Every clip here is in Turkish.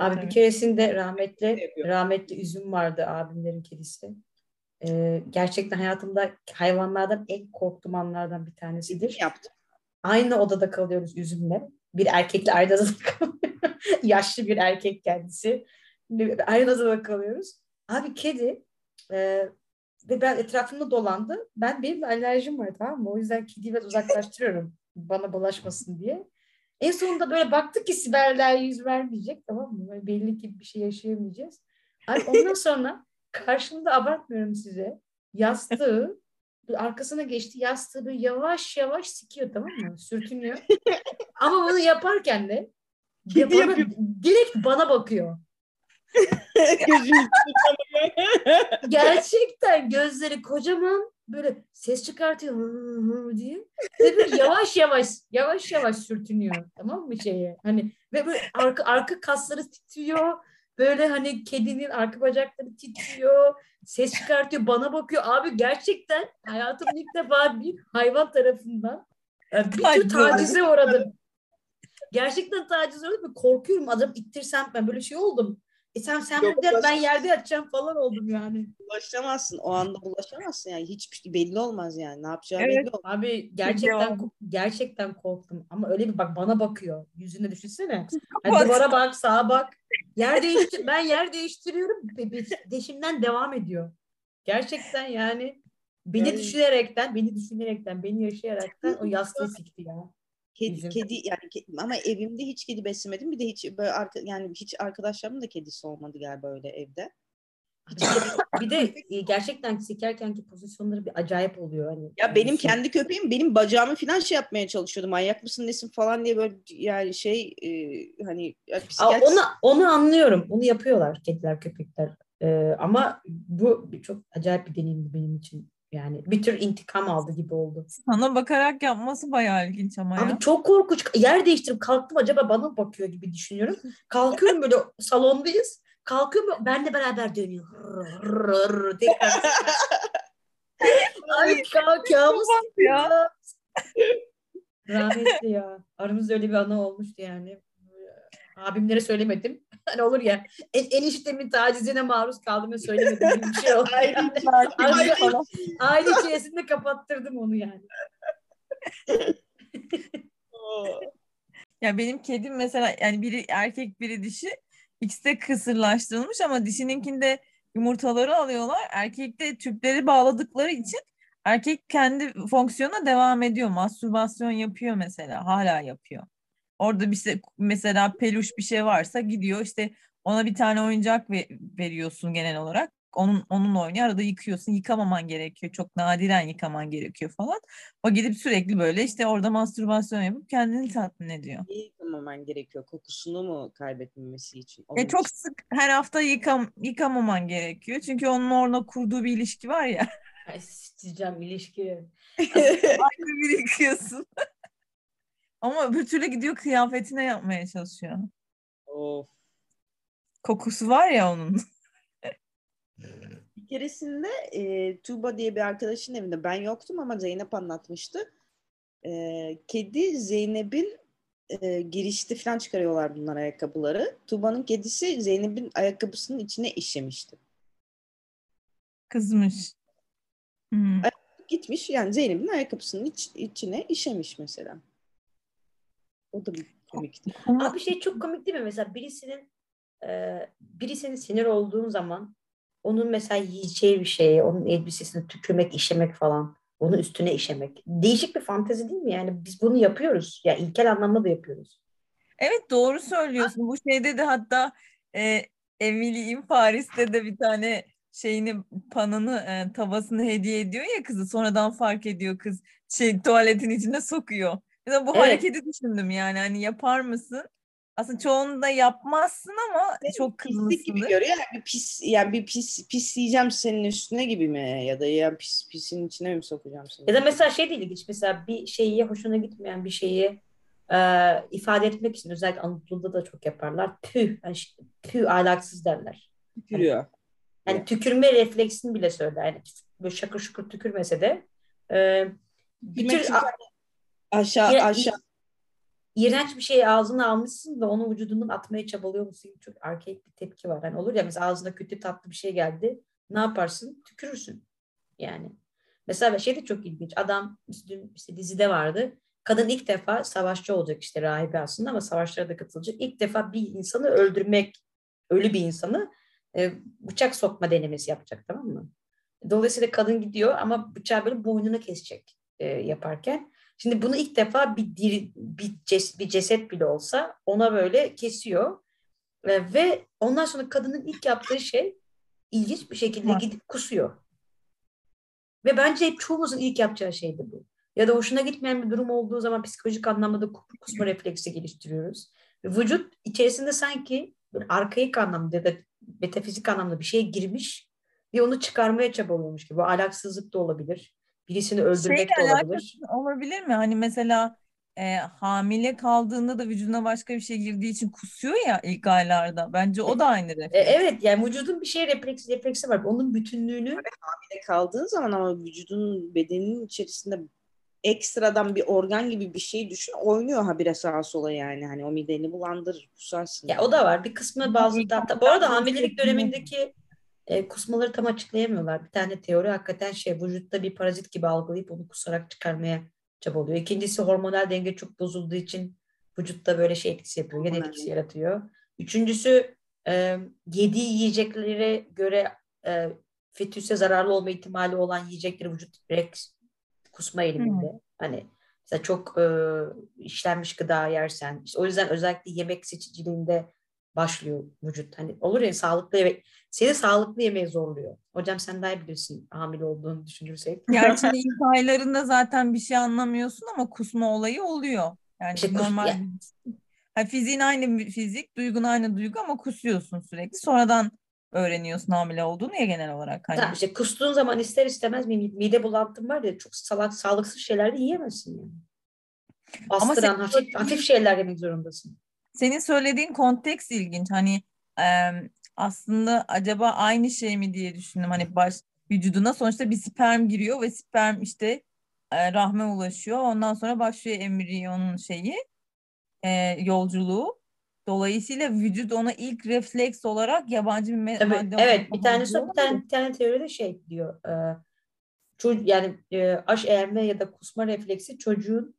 Abi bir keresinde rahmetli rahmetli üzüm vardı abimlerin kedisi. Ee, gerçekten hayatımda hayvanlardan en korktuğum anlardan bir tanesidir. Yaptım. Aynı odada kalıyoruz üzümle. Bir erkekle aynı odada kalıyoruz. Yaşlı bir erkek kendisi. Aynı odada kalıyoruz. Abi kedi e, ve ben etrafımda dolandı. Ben benim alerjim var tamam mı? O yüzden kediyi biraz uzaklaştırıyorum. bana bulaşmasın diye. En sonunda böyle baktık ki Sibel'ler yüz vermeyecek tamam mı? Böyle belli ki bir şey yaşayamayacağız. Abi ondan sonra karşımda abartmıyorum size. Yastığı arkasına geçti. Yastığı böyle yavaş yavaş sikiyor tamam mı? Sürtünüyor. Ama bunu yaparken de bana, direkt bana bakıyor. Gerçekten gözleri kocaman böyle ses çıkartıyor hı hı diye. Ve böyle yavaş yavaş yavaş yavaş sürtünüyor. Tamam mı şeye? Hani ve böyle arka arka kasları titriyor. Böyle hani kedinin arka bacakları titriyor. Ses çıkartıyor. Bana bakıyor. Abi gerçekten hayatımda ilk defa bir hayvan tarafından yani bir tür tacize uğradım. Gerçekten tacize uğradım korkuyorum. Adam ittirsem ben böyle şey oldum. E sen sen Yok, de ben yerde yatacağım falan oldum yani. bulaşamazsın. O anda bulaşamazsın yani. Hiçbir şey belli olmaz yani. Ne yapacağı Evet. belli olmaz. Abi gerçekten gerçekten korktum ama öyle bir bak bana bakıyor. Yüzüne düşünsene. Hani duvara bak, sağa bak. Yer değiştir ben yer değiştiriyorum. Deşimden devam ediyor. Gerçekten yani beni Yani- düşünerekten, beni düşünerekten, beni yaşayaraktan o yastığı sikti ya. Kedi, Bizim- kedi yani ke- ama evimde hiç kedi beslemedim. Bir de hiç böyle arka, yani hiç arkadaşlarımın da kedisi olmadı galiba öyle evde. Bir de, e, gerçekten sikerkenki pozisyonları bir acayip oluyor. Hani, Ya benim kendi köpeğim benim bacağımı falan şey yapmaya çalışıyordu. Manyak mısın nesin falan diye böyle yani şey e, hani ya Aa, psikiyatr- onu, onu anlıyorum. Onu yapıyorlar kediler, köpekler. Ee, ama bu çok acayip bir deneyimdi benim için. Yani bir tür intikam aldı gibi oldu. Sana bakarak yapması bayağı ilginç ama ya. Abi çok korkunç. Yer değiştirip kalktım acaba bana bakıyor gibi düşünüyorum. Kalkıyorum böyle salondayız. Kalkıyorum benle beraber dönüyor. Tekrar. Ay ka- kabus ya. Rahmetli ya. Aramızda öyle bir anı olmuştu yani. Abimlere söylemedim. Hani olur ya en, eniştemin tacizine maruz kaldım ve söylemedim bir şey oldu. yani. Aile, aile içerisinde kapattırdım onu yani. Ya benim kedim mesela yani biri erkek biri dişi ikisi de kısırlaştırılmış ama dişininkinde yumurtaları alıyorlar. Erkekte tüpleri bağladıkları için erkek kendi fonksiyonuna devam ediyor. Mastürbasyon yapıyor mesela hala yapıyor. Orada bir şey mesela peluş bir şey varsa gidiyor işte ona bir tane oyuncak ve- veriyorsun genel olarak. Onun onunla oynuyor. Arada yıkıyorsun. Yıkamaman gerekiyor. Çok nadiren yıkaman gerekiyor falan. O gidip sürekli böyle işte orada mastürbasyon yapıp kendini tatmin ediyor. Neyi yıkamaman gerekiyor? Kokusunu mu kaybetmemesi için? E çok için. sık her hafta yıkam yıkamaman gerekiyor. Çünkü onun orada kurduğu bir ilişki var ya. Ay sıçacağım ilişki. Aynı bir yıkıyorsun. Ama öbür türlü gidiyor kıyafetine yapmaya çalışıyor. Of. Kokusu var ya onun. Bir keresinde e, Tuğba diye bir arkadaşın evinde ben yoktum ama Zeynep anlatmıştı. E, kedi Zeynep'in e, girişte falan çıkarıyorlar bunlar ayakkabıları. Tuğba'nın kedisi Zeynep'in ayakkabısının içine işemişti. Kızmış. Hmm. Gitmiş yani Zeynep'in ayakkabısının iç- içine işemiş mesela. O da bir komikti. Ama Abi şey çok komik değil mi? Mesela birisinin e, birisinin sinir olduğun zaman onun mesela yiyeceği bir şeye, onun elbisesine tükürmek, işemek falan. Onun üstüne işemek. Değişik bir fantezi değil mi? Yani biz bunu yapıyoruz. Ya ilkel anlamda da yapıyoruz. Evet doğru söylüyorsun. Bu şeyde de hatta e, Emily in Paris'te de bir tane şeyini panını e, tavasını hediye ediyor ya kızı sonradan fark ediyor kız şey tuvaletin içine sokuyor. Mesela bu Evet. hareketi düşündüm yani hani yapar mısın? Aslında çoğunu da yapmazsın ama çok Pislik gibi görüyor. Yani bir pis yani bir pis pisleyeceğim senin üstüne gibi mi ya da ya pis pisin içine mi sokacağım seni? Ya da mesela şey de ilginç. Mesela bir şeyi hoşuna gitmeyen bir şeyi e, ifade etmek için özellikle Anadolu'da da çok yaparlar. Püh, yani püh ahlaksız derler. Tükürüyor. Yani Evet. tükürme refleksini bile söyler. Yani böyle şakır şukur tükürmese de e, bir tür aşağı Ya- aşağı iğrenç bir şeyi ağzına almışsın ve onu vücudundan atmaya çabalıyor musun? Çok erkek bir tepki var. Hani olur ya mesela ağzına kötü tatlı bir şey geldi. Ne yaparsın? Tükürürsün. Yani. Mesela şey de çok ilginç. Adam dün işte dizide vardı. Kadın ilk defa savaşçı olacak işte rahibe aslında ama savaşlara da katılacak. İlk defa bir insanı öldürmek, ölü bir insanı e, bıçak sokma denemesi yapacak tamam mı? Dolayısıyla kadın gidiyor ama bıçağı böyle boynunu kesecek e, yaparken. Şimdi bunu ilk defa bir diri, bir, ces, bir ceset bile olsa ona böyle kesiyor. E, ve ondan sonra kadının ilk yaptığı şey ilginç bir şekilde gidip kusuyor. Ve bence çoğumuzun ilk yapacağı şeydi bu. Ya da hoşuna gitmeyen bir durum olduğu zaman psikolojik anlamda da kusma refleksi geliştiriyoruz. Vücut içerisinde sanki böyle arkaik anlamda ya da metafizik anlamda bir şey girmiş ve onu çıkarmaya çabalıyormuş gibi. Bu alaksızlık da olabilir. Birisini öldürmek Şeyle de olabilir. Olabilir mi? Hani mesela e, hamile kaldığında da vücuduna başka bir şey girdiği için kusuyor ya ilk aylarda. Bence o da aynı refleks. E, evet yani vücudun bir şey refleksi, refleksi var. Onun bütünlüğünü hamile kaldığın zaman ama vücudun bedeninin içerisinde ekstradan bir organ gibi bir şey düşün oynuyor habire sağa sola yani hani o mideni bulandırır kusarsın. Ya o da var. Bir kısmı bazı hatta bu arada hamilelik dönemindeki e, kusmaları tam açıklayamıyorlar. Bir tane teori hakikaten şey vücutta bir parazit gibi algılayıp onu kusarak çıkarmaya çabalıyor. İkincisi hormonal denge çok bozulduğu için vücutta böyle şey etkisi yapıyor. Gen etkisi yaratıyor. Üçüncüsü e, yediği yiyeceklere göre e, fetüse zararlı olma ihtimali olan yiyecekleri vücut direkt kusma eğiliminde. Hmm. Hani mesela çok e, işlenmiş gıda yersen işte o yüzden özellikle yemek seçiciliğinde başlıyor vücut. Hani olur ya sağlıklı yemek seni sağlıklı yemeğe zorluyor. Hocam sen daha iyi bilirsin hamile olduğunu düşünürsek. Gerçi ilk aylarında zaten bir şey anlamıyorsun ama kusma olayı oluyor. Yani işte normal yani. fiziğin aynı fizik, duygun aynı duygu ama kusuyorsun sürekli. Sonradan öğreniyorsun hamile olduğunu ya genel olarak. Hani. Tamam işte kustuğun zaman ister istemez mide bulantın var ya çok salak, sağlıksız şeyler de yiyemezsin yani. Bastıran Ama hafif, hafif şeyler yemek zorundasın. Senin söylediğin konteks ilginç. Hani e, aslında acaba aynı şey mi diye düşündüm. Hani baş vücuduna sonuçta bir sperm giriyor ve sperm işte e, rahme ulaşıyor. Ondan sonra başlıyor embriyonun şeyi e, yolculuğu. Dolayısıyla vücut ona ilk refleks olarak yabancı bir Tabii, madde Evet bir tane bir tane, bir tane teoride şey diyor. E, çocuk, yani e, aş eğerme ya da kusma refleksi çocuğun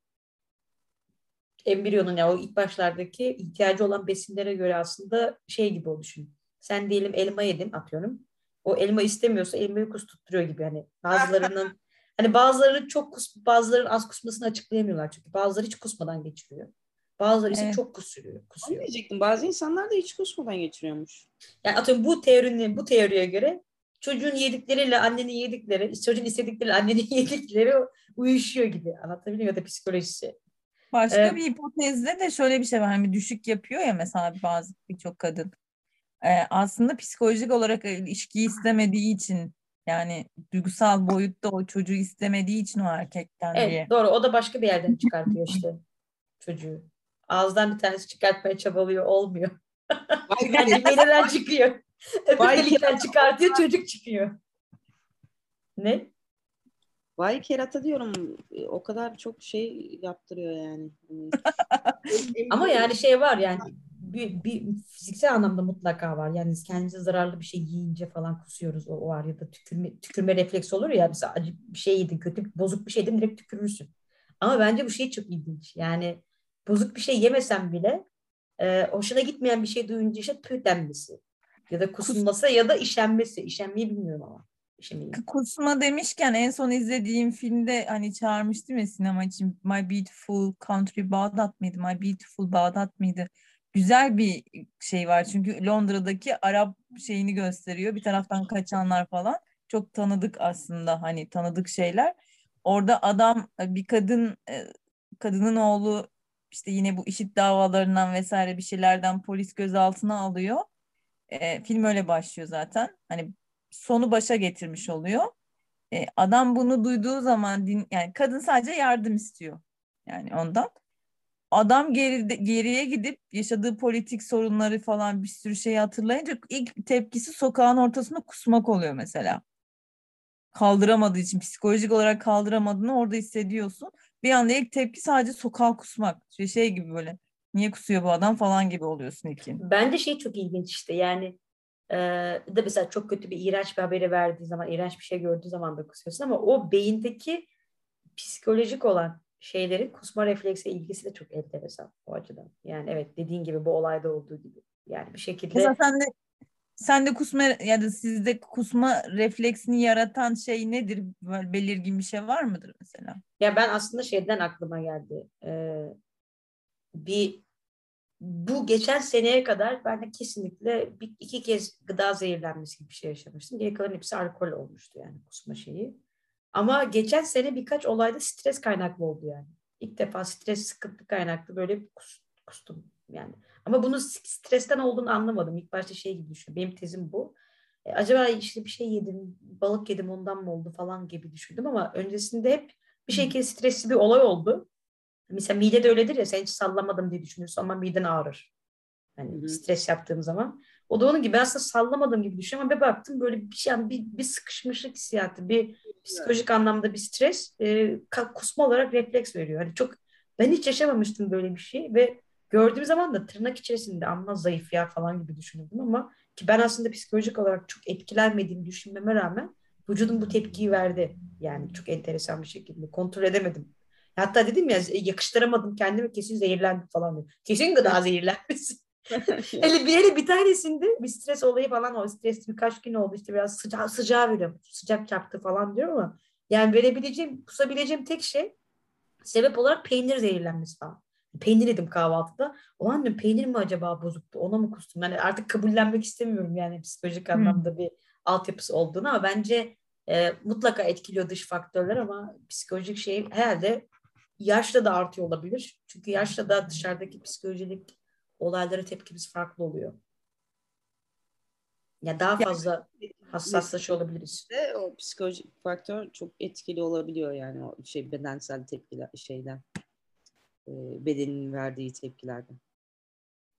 embriyonun yani o ilk başlardaki ihtiyacı olan besinlere göre aslında şey gibi o düşün. Sen diyelim elma yedin atıyorum. O elma istemiyorsa elmayı kus tutturuyor gibi hani bazılarının hani bazıları çok kus, bazılarının az kusmasını açıklayamıyorlar çünkü bazıları hiç kusmadan geçiriyor. Bazıları ise evet. çok kusuyor. kusuyor. Ne diyecektim? Bazı insanlar da hiç kusmadan geçiriyormuş. Yani atıyorum bu teorinin bu teoriye göre çocuğun yedikleriyle annenin yedikleri, çocuğun istedikleriyle annenin yedikleri uyuşuyor gibi. Anlatabiliyor ya da psikolojisi. Başka ee, bir hipotezde de şöyle bir şey var. Hani düşük yapıyor ya mesela bazı birçok kadın. Ee, aslında psikolojik olarak ilişkiyi istemediği için yani duygusal boyutta o çocuğu istemediği için o erkekten evet, diye. Doğru o da başka bir yerden çıkartıyor işte çocuğu. Ağızdan bir tanesi çıkartmaya çabalıyor olmuyor. yani mideden çıkıyor. Öbür delikten çıkartıyor çocuk çıkıyor. Ne? Vay kerata diyorum. O kadar çok şey yaptırıyor yani. Hani Ama yani şey var yani bir, bir fiziksel anlamda mutlaka var. Yani kendinize zararlı bir şey yiyince falan kusuyoruz o, o var ya da tükürme, tükürme refleksi olur ya mesela acı bir şey yedin kötü bozuk bir şey yedin direkt tükürürsün. Ama bence bu şey çok ilginç. Yani bozuk bir şey yemesen bile e, hoşuna gitmeyen bir şey duyunca işte tüy denmesi ya da kusunması ya da işenmesi. İşenmeyi bilmiyorum ama. İşemeyi. Kusma demişken en son izlediğim filmde hani çağırmıştım ya sinema için My Beautiful Country Bağdat mıydı? My Beautiful Bağdat mıydı? Güzel bir şey var çünkü Londra'daki Arap şeyini gösteriyor. Bir taraftan kaçanlar falan. Çok tanıdık aslında hani tanıdık şeyler. Orada adam bir kadın kadının oğlu işte yine bu işit davalarından vesaire bir şeylerden polis gözaltına alıyor. E, film öyle başlıyor zaten. Hani sonu başa getirmiş oluyor. E, adam bunu duyduğu zaman din, yani kadın sadece yardım istiyor. Yani ondan. Adam geri, geriye gidip yaşadığı politik sorunları falan bir sürü şeyi hatırlayınca ilk tepkisi sokağın ortasında kusmak oluyor mesela. Kaldıramadığı için psikolojik olarak kaldıramadığını orada hissediyorsun. bir anda ilk tepki sadece sokağa kusmak. Şey, şey gibi böyle niye kusuyor bu adam falan gibi oluyorsun ilkin. Bence şey çok ilginç işte yani e, de mesela çok kötü bir iğrenç bir haberi verdiği zaman, iğrenç bir şey gördüğü zaman da kusuyorsun ama o beyindeki psikolojik olan şeylerin kusma refleksi ilgisi de çok enteresan o açıdan. Yani evet dediğin gibi bu olayda olduğu gibi. Yani bir şekilde Mesela sen de sen de kusma ya da sizde kusma refleksini yaratan şey nedir? Böyle belirgin bir şey var mıdır mesela? Ya ben aslında şeyden aklıma geldi. Ee, bir bu geçen seneye kadar ben de kesinlikle bir, iki kez gıda zehirlenmesi gibi bir şey yaşamıştım. Geri kalan hepsi alkol olmuştu yani kusma şeyi. Ama geçen sene birkaç olayda stres kaynaklı oldu yani. İlk defa stres sıkıntı kaynaklı böyle kustum yani. Ama bunu stresten olduğunu anlamadım. İlk başta şey gibi düşünüyorum. Benim tezim bu. E, acaba işte bir şey yedim, balık yedim ondan mı oldu falan gibi düşündüm ama öncesinde hep bir şekilde stresli bir olay oldu. Mesela mide de öyledir ya sen hiç sallamadım diye düşünüyorsun ama miden ağrır. Hani Hı-hı. stres yaptığım zaman. O da onun gibi aslında sallamadım gibi düşünüyorum ama bir baktım böyle bir şey bir, bir sıkışmışlık hissiyatı, bir psikolojik anlamda bir stres e, kusma olarak refleks veriyor. Hani çok ben hiç yaşamamıştım böyle bir şey ve gördüğüm zaman da tırnak içerisinde amma zayıf ya falan gibi düşünürdüm ama ki ben aslında psikolojik olarak çok etkilenmediğimi düşünmeme rağmen vücudum bu tepkiyi verdi. Yani çok enteresan bir şekilde. Kontrol edemedim. Hatta dedim ya yakıştıramadım kendimi kesin zehirlendim falan. Diyor. Kesin gıda zehirlenmesi. hele, bir, hele bir tanesinde bir stres olayı falan o stres birkaç gün oldu işte biraz sıcağı, sıcağı veriyorum. Sıcak çarptı falan diyor ama yani verebileceğim, kusabileceğim tek şey sebep olarak peynir zehirlenmesi falan. Peynir yedim kahvaltıda. O an diyorum peynir mi acaba bozuktu? Ona mı kustum? Yani artık kabullenmek istemiyorum yani psikolojik hmm. anlamda bir altyapısı olduğunu ama bence e, mutlaka etkiliyor dış faktörler ama psikolojik şey herhalde yaşla da artıyor olabilir. Çünkü yaşla da dışarıdaki psikolojik olaylara tepkimiz farklı oluyor. Ya daha fazla yani, hassaslaşıyor olabiliriz. De o psikolojik faktör çok etkili olabiliyor yani o şey bedensel tepkiler şeyden. E, bedenin verdiği tepkilerden.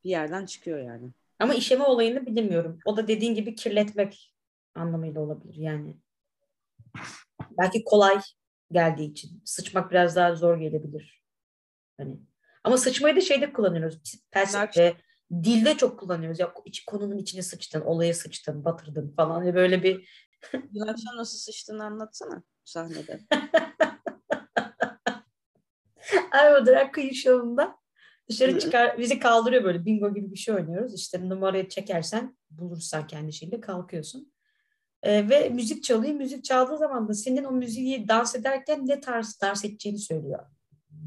Bir yerden çıkıyor yani. Ama işeme olayını bilmiyorum. O da dediğin gibi kirletmek anlamıyla olabilir yani. Belki kolay geldiği için. Sıçmak biraz daha zor gelebilir. Hani. Ama sıçmayı da şeyde kullanıyoruz. Felsefede, dilde çok kullanıyoruz. Ya iç, konunun içine sıçtın, olaya sıçtın, batırdın falan. Yani böyle bir... Dün akşam nasıl sıçtığını anlatsana sahnede. Ay o drag queen şovunda dışarı çıkar, bizi kaldırıyor böyle bingo gibi bir şey oynuyoruz. İşte numarayı çekersen bulursan kendi şeyinde kalkıyorsun. Ee, ve müzik çalıyor. Müzik çaldığı zaman da senin o müziği dans ederken ne tarz dans edeceğini söylüyor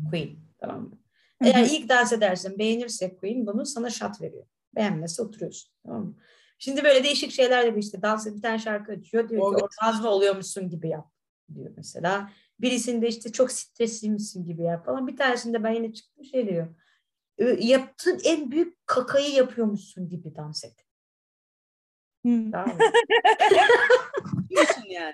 Queen. Tamam mı? Eğer ilk dans edersen beğenirse Queen bunu sana şat veriyor. Beğenmezse oturuyorsun. Tamam mı? Şimdi böyle değişik şeyler de işte dans bir tane şarkı açıyor. Diyor ki orgazma oluyormuşsun gibi yap diyor mesela. Birisinde işte çok stresliymişsin gibi yap falan. Bir tanesinde ben yine çıktım şey diyor. Yaptığın en büyük kakayı yapıyormuşsun gibi dans et. Hmm. Tamam yani.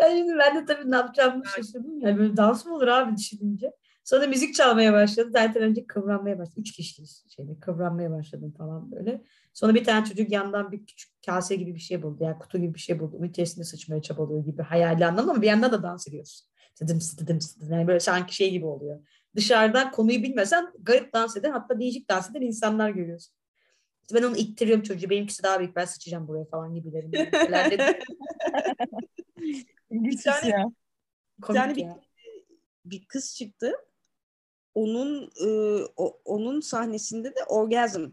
yani ben de tabii ne yapacağımı şaşırdım. Yani böyle dans mı olur abi düşününce. Sonra müzik çalmaya başladı. Zaten önce kıvranmaya başladı. Üç kişiyiz şeyde kıvranmaya başladım falan böyle. Sonra bir tane çocuk yandan bir küçük kase gibi bir şey buldu. Yani kutu gibi bir şey buldu. Onun içerisinde sıçmaya çabalıyor gibi hayali anlamda ama bir yandan da dans ediyorsun. Dıdım dıdım dıdım. Yani böyle sanki şey gibi oluyor. Dışarıdan konuyu bilmesen garip dans eden hatta değişik dans eden insanlar görüyorsun. İşte ben onu ittiriyorum çocuğu. Benimkisi daha büyük. Ben sıçacağım buraya falan gibilerim. bir tane, ya. bir, tane bir, bir kız çıktı onun e, o, onun sahnesinde de orgazm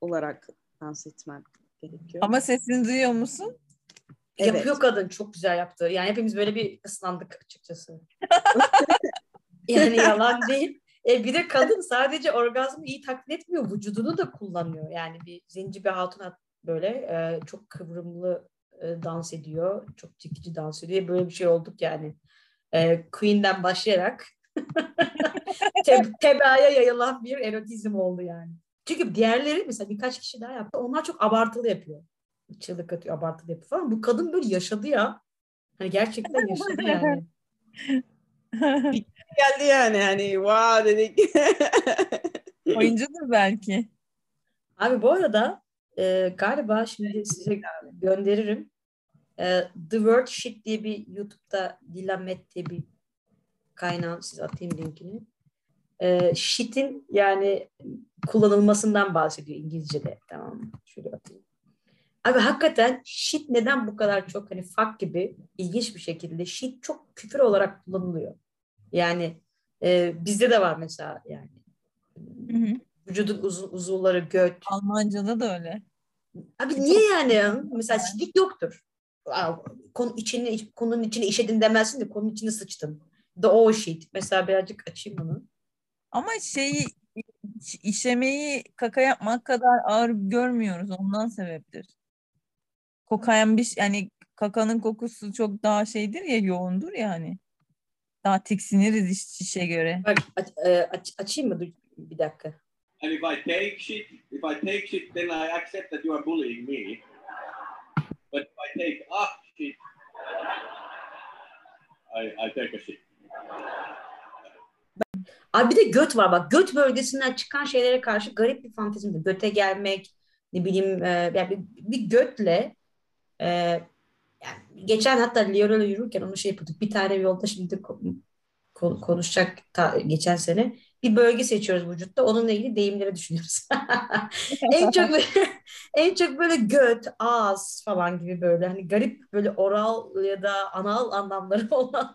olarak dans etmen gerekiyor. Ama sesini duyuyor musun? Evet. Yapıyor kadın. Çok güzel yaptı. Yani hepimiz böyle bir ıslandık açıkçası. yani yalan değil. E, bir de kadın sadece orgazmı iyi taklit etmiyor. Vücudunu da kullanıyor. Yani bir zenci bir hatun böyle e, çok kıvrımlı e, dans ediyor. Çok çekici dans ediyor. Böyle bir şey olduk yani. E, Queen'den başlayarak Te tebaaya yayılan bir erotizm oldu yani. Çünkü diğerleri mesela birkaç kişi daha yaptı. Onlar çok abartılı yapıyor. Çığlık atıyor, abartılı yapıyor falan. Bu kadın böyle yaşadı ya. Hani gerçekten yaşadı yani. geldi yani hani wow dedik. Oyuncudur belki. Abi bu arada e, galiba şimdi size gönderirim. E, The Word Shit diye bir YouTube'da Dilamet diye bir kaynağın size atayım linkini. Ee, shit'in yani kullanılmasından bahsediyor İngilizce'de. Tamam mı? Şöyle atayım. Abi hakikaten shit neden bu kadar çok hani fuck gibi ilginç bir şekilde shit çok küfür olarak kullanılıyor. Yani e, bizde de var mesela yani. Hı hı. Vücudun uzu- uzuvları göt. Almanca'da da öyle. Abi niye yani? Mesela sidik yoktur. Konu içine, konunun içine işedin demezsin de konunun içine sıçtın. The o shit. Mesela birazcık açayım bunu. Ama şeyi iş- işemeyi kaka yapmak kadar ağır görmüyoruz. Ondan sebeptir. Kokayan bir şey- yani kakanın kokusu çok daha şeydir ya yoğundur ya hani. Daha tiksiniriz iş, şişe göre. Bak aç- e, aç- açayım mı? Dur bir dakika. And if I take shit, if I take shit, then I accept that you are bullying me. But if I take ah shit, I, I take a shit. Abi bir de göt var bak. Göt bölgesinden çıkan şeylere karşı garip bir fantezim. Göte gelmek, ne bileyim e, yani bir, bir götle e, yani geçen hatta Leon'la yürürken onu şey yapıyorduk. Bir tane yolda şimdi ko- ko- konuşacak ta- geçen sene bir bölge seçiyoruz vücutta. Onunla ilgili deyimleri düşünüyoruz. en çok en çok böyle göt, ağız falan gibi böyle hani garip böyle oral ya da anal anlamları olan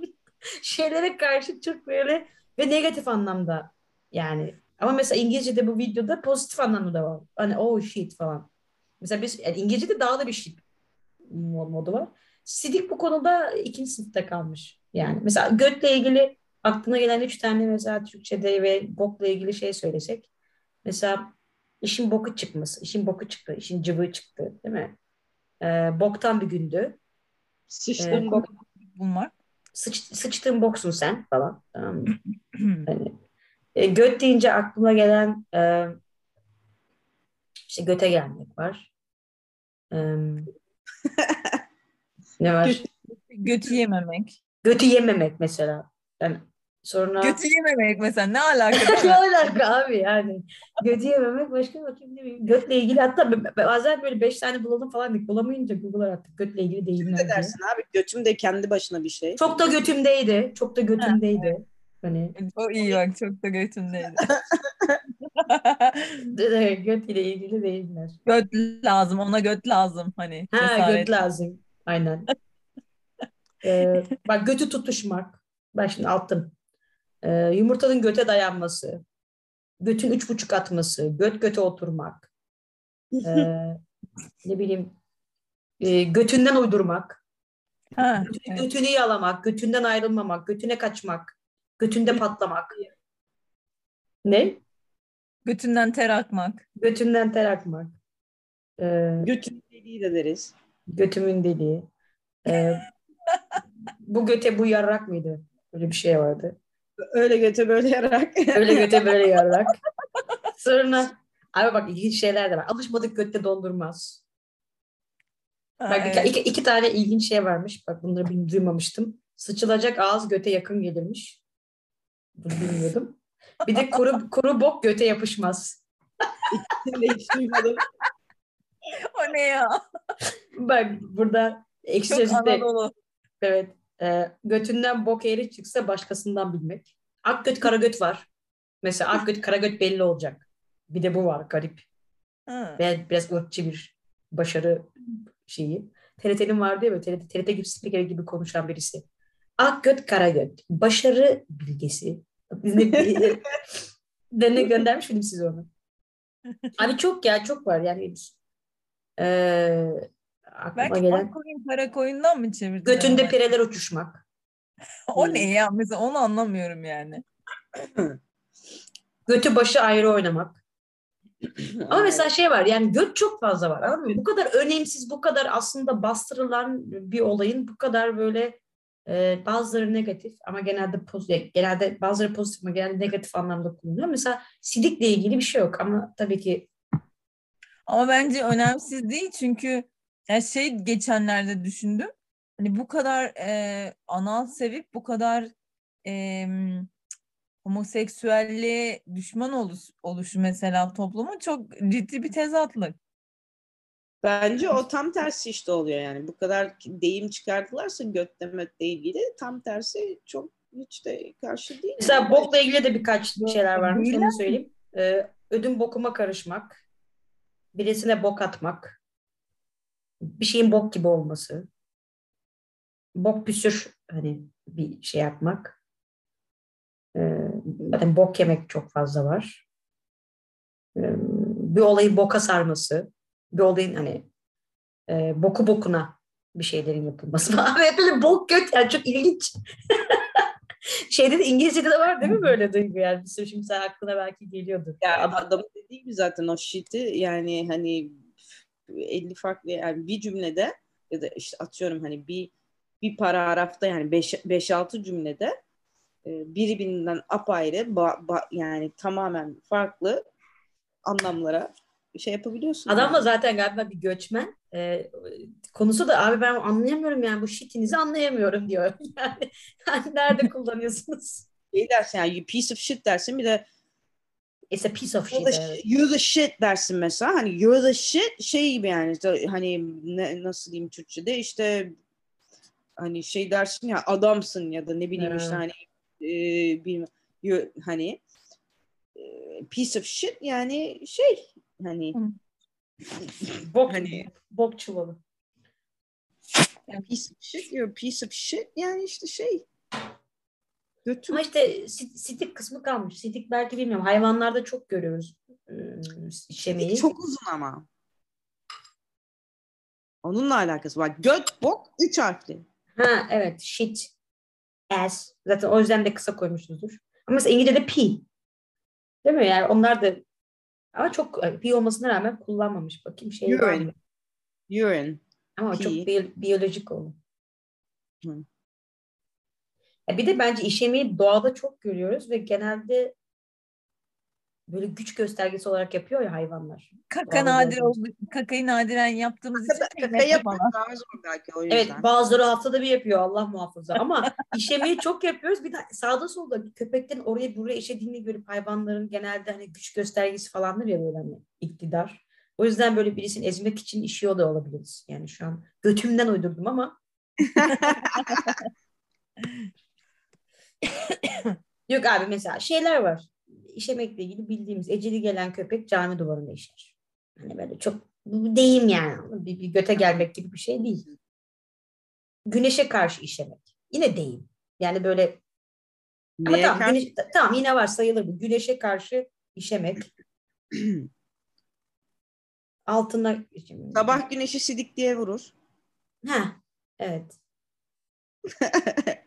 şeylere karşı çok böyle ve negatif anlamda yani. Ama mesela İngilizce'de bu videoda pozitif anlamda da var. Hani oh shit falan. Mesela biz yani İngilizce'de daha da bir shit modu var. Sidik bu konuda ikinci sınıfta kalmış. Yani mesela götle ilgili aklına gelen üç tane mesela Türkçe'de ve bokla ilgili şey söylesek. Mesela işin boku çıkması, işin boku çıktı, işin cıvığı çıktı değil mi? Ee, boktan bir gündü. Sıçtım Evet. bok. Bulmak. Sıç, sıçtığın boksun sen falan. Tamam mı? Hani, e, göt deyince aklıma gelen e, işte göte gelmek var. E, ne var? Göt- Götü yememek. Götü yememek mesela. Yani sonra Götü yememek mesela ne alaka değil ne alaka abi yani? Götü yememek başka bakayım ne bileyim. Götle ilgili hatta bazen böyle beş tane bulalım falan dedik. Bulamayınca Google'a attık. Götle ilgili deyimler Ne dersin abi? Götüm de kendi başına bir şey. Çok da götümdeydi. Çok da götümdeydi. Hani O iyi bak çok da götündeydi. göt ile ilgili deyimler. Göt lazım ona göt lazım hani Ha cesaret. göt lazım. Aynen. Ee, bak götü tutuşmak. Ben şimdi altım. Ee, yumurtanın göte dayanması. Götün üç buçuk atması. Göt göte oturmak. Ee, ne bileyim. e, götünden uydurmak. Ha, Götünü, evet. götünü yalamak. Götünden ayrılmamak. Götüne kaçmak. Götünde patlamak. Ne? Götünden ter akmak. Götünden ter akmak. Ee, Götüm deliği de deriz. götümün deliği. Ee, bu göte bu yarrak mıydı? Öyle bir şey vardı. Öyle göte böyle yarak. Öyle göte böyle yarrak. Sonra abi bak ilginç şeyler de var. Alışmadık götte dondurmaz. Bak iki, evet. iki, iki tane ilginç şey varmış. Bak bunları duymamıştım. Sıçılacak ağız göte yakın gelirmiş. Bunu bilmiyordum. Bir de kuru, kuru bok göte yapışmaz. Hiç duymadım. O ne ya? Bak burada Anadolu. evet e, götünden bok eğri çıksa başkasından bilmek. Ak göt kara göt var. Mesela ak göt kara göt belli olacak. Bir de bu var garip. Ha. Ve biraz ırkçı bir başarı şeyi. TRT'nin vardı ya böyle TRT, TRT gibi spiker gibi konuşan birisi. Ak göt kara göt. Başarı bilgesi. Dene göndermiş miydim size onu? Abi çok ya çok var yani. Ee, aklıma Belki gelen koyun kara koyundan mı çevirdin? götünde ama? pireler uçuşmak. O ne ya? Mesela onu anlamıyorum yani. Götü başı ayrı oynamak. Ama mesela şey var yani göt çok fazla var. Anladın mı? Bu kadar önemsiz, bu kadar aslında bastırılan bir olayın bu kadar böyle e, bazıları negatif ama genelde pozitif, genelde bazıları pozitif ama genelde negatif anlamda kullanılıyor. Mesela sidikle ilgili bir şey yok ama tabii ki Ama bence önemsiz değil çünkü ya şey geçenlerde düşündüm. Hani bu kadar e, anal sevip bu kadar e, homoseksüelliğe düşman oluş, oluşu mesela toplumun çok ciddi bir tezatlık. Bence o tam tersi işte oluyor yani. Bu kadar deyim çıkardılarsa göt demekle ilgili tam tersi çok hiç de karşı değilim. Mesela bokla ilgili de birkaç şeyler varmış. Değil Onu söyleyeyim. Ee, ödüm bokuma karışmak. Birisine bok atmak. Bir şeyin bok gibi olması. Bok püsür hani bir şey yapmak. Ee, zaten bok yemek çok fazla var. Ee, bir olayı boka sarması. Bir olayın hani e, boku bokuna bir şeylerin yapılması. Ve böyle bok göt yani çok ilginç. Şeyde de İngilizce'de de var değil mi böyle duygu yani? Bir sürü şimdi sen aklına belki geliyordur. Ya adamın dediği gibi zaten o shit'i yani hani 50 farklı yani bir cümlede ya da işte atıyorum hani bir bir paragrafta yani 5-6 cümlede e, birbirinden apayrı ba- ba- yani tamamen farklı anlamlara şey yapabiliyorsun. Adam da yani. zaten galiba bir göçmen. Ee, konusu da abi ben anlayamıyorum yani bu shitinizi anlayamıyorum diyor. Yani, yani nerede kullanıyorsunuz? şey dersin yani you piece of shit dersin bir de It's a piece of you're shit. the, evet. shit, you're the shit dersin mesela hani you're the shit şey gibi yani işte hani ne, nasıl diyeyim Türkçe'de işte hani şey dersin ya adamsın ya da ne bileyim işte Ha. hani e, you- hani e, piece of shit yani şey hani Hı. Bok, Hani- bok çuvalı. piece of shit a piece of shit yani işte şey götüm Ama işte sitik kısmı kalmış. Sitik belki bilmiyorum. Hayvanlarda çok görüyoruz işemeyi. çok uzun ama onunla alakası var göt bok üç harfli Ha evet shit. Ass. Zaten o yüzden de kısa koymuşuzdur. Ama mesela İngilizce'de P. Değil mi? Yani onlar da ama çok P olmasına rağmen kullanmamış. Bakayım şey var Urine. mı? urine Ama o P. çok biyo- biyolojik oldu. Hı. Bir de bence işemeyi doğada çok görüyoruz ve genelde böyle güç göstergesi olarak yapıyor ya hayvanlar. Kaka Doğru nadir oldu. Kakayı nadiren yaptığımız için Kaka, kaka kıymetli yapmak daha zor belki o yüzden. Evet bazıları haftada bir yapıyor Allah muhafaza ama işemeyi çok yapıyoruz. Bir de sağda solda köpeklerin oraya buraya işediğini görüp hayvanların genelde hani güç göstergesi falandır ya böyle hani iktidar. O yüzden böyle birisini ezmek için işiyor da olabiliriz. Yani şu an götümden uydurdum ama. Yok abi mesela şeyler var. İşemekle ilgili bildiğimiz eceli gelen köpek cami duvarında işer. Hani böyle çok bu deyim yani. Bir, bir göte gelmek gibi bir şey değil. Güneşe karşı işemek. Yine deyim. Yani böyle ama Neye tamam, karşı? güneş- tamam yine var sayılır bu. Güneşe karşı işemek. Altına Sabah güneşi sidik diye vurur. Ha, evet.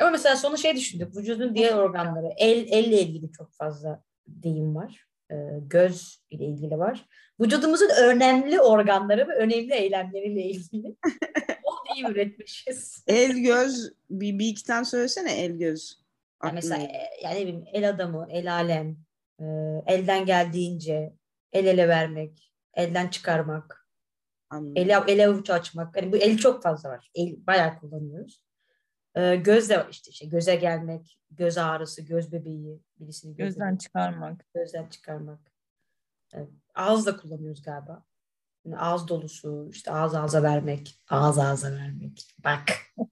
Ama mesela sonra şey düşündük. Vücudun diğer organları. El, elle ilgili çok fazla deyim var. Ee, göz ile ilgili var. Vücudumuzun önemli organları ve önemli eylemleriyle ilgili. o deyim üretmişiz. El göz bir, bir iki tane söylesene el göz. Yani mesela e, yani bileyim, el adamı, el alem, e, elden geldiğince el ele vermek, elden çıkarmak, anladım. ele, ele avuç açmak. Hani bu el çok fazla var. El bayağı kullanıyoruz. E, göz de var işte, işte göze gelmek, göz ağrısı, göz bebeği, birisini göz Gözden bebeği, çıkarmak. gözden çıkarmak. Evet. Ağız da kullanıyoruz galiba. Yani ağız dolusu, işte ağız ağza vermek, ağız ağza vermek. Bak.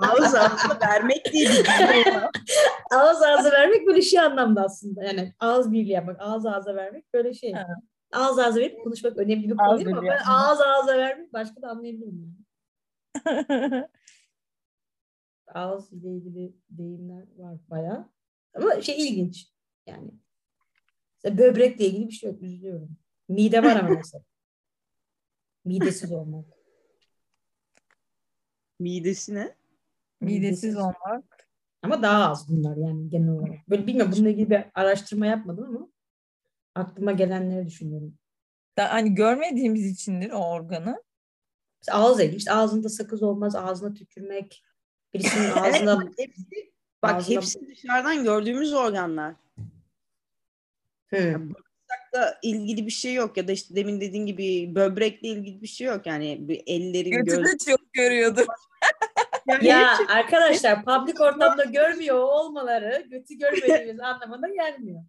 Ağız ağzı vermek diye bir ağız ağza vermek böyle şey anlamda aslında. Yani ağız birliği yapmak, ağız ağza vermek böyle şey. Ağız ağza verip konuşmak önemli bir konu ama ben ağız ağza vermek başka da anlayabilirim. Ağız ile ilgili deyimler var bayağı. Ama şey ilginç yani. Mesela böbrekle ilgili bir şey yok. Üzülüyorum. Mide var ama mesela. Midesiz olmak. Midesine. Midesiz olmak. Ama daha az bunlar yani genel olarak. Böyle bilmiyorum bununla ilgili bir araştırma yapmadım ama aklıma gelenleri düşünüyorum. Da, hani görmediğimiz içindir o organı. İşte ağız ilgili. İşte ağzında sakız olmaz, ağzına tükürmek. Birisinin ağzına... bak hepsi, bak ağzına- hepsi dışarıdan gördüğümüz organlar. Hı. Da ilgili bir şey yok ya da işte demin dediğin gibi böbrekle ilgili bir şey yok yani bir ellerin Götü göz. de çok görüyordu. Yani Ya hepsi- arkadaşlar public ortamda görmüyor olmaları götü görmediğimiz anlamına gelmiyor.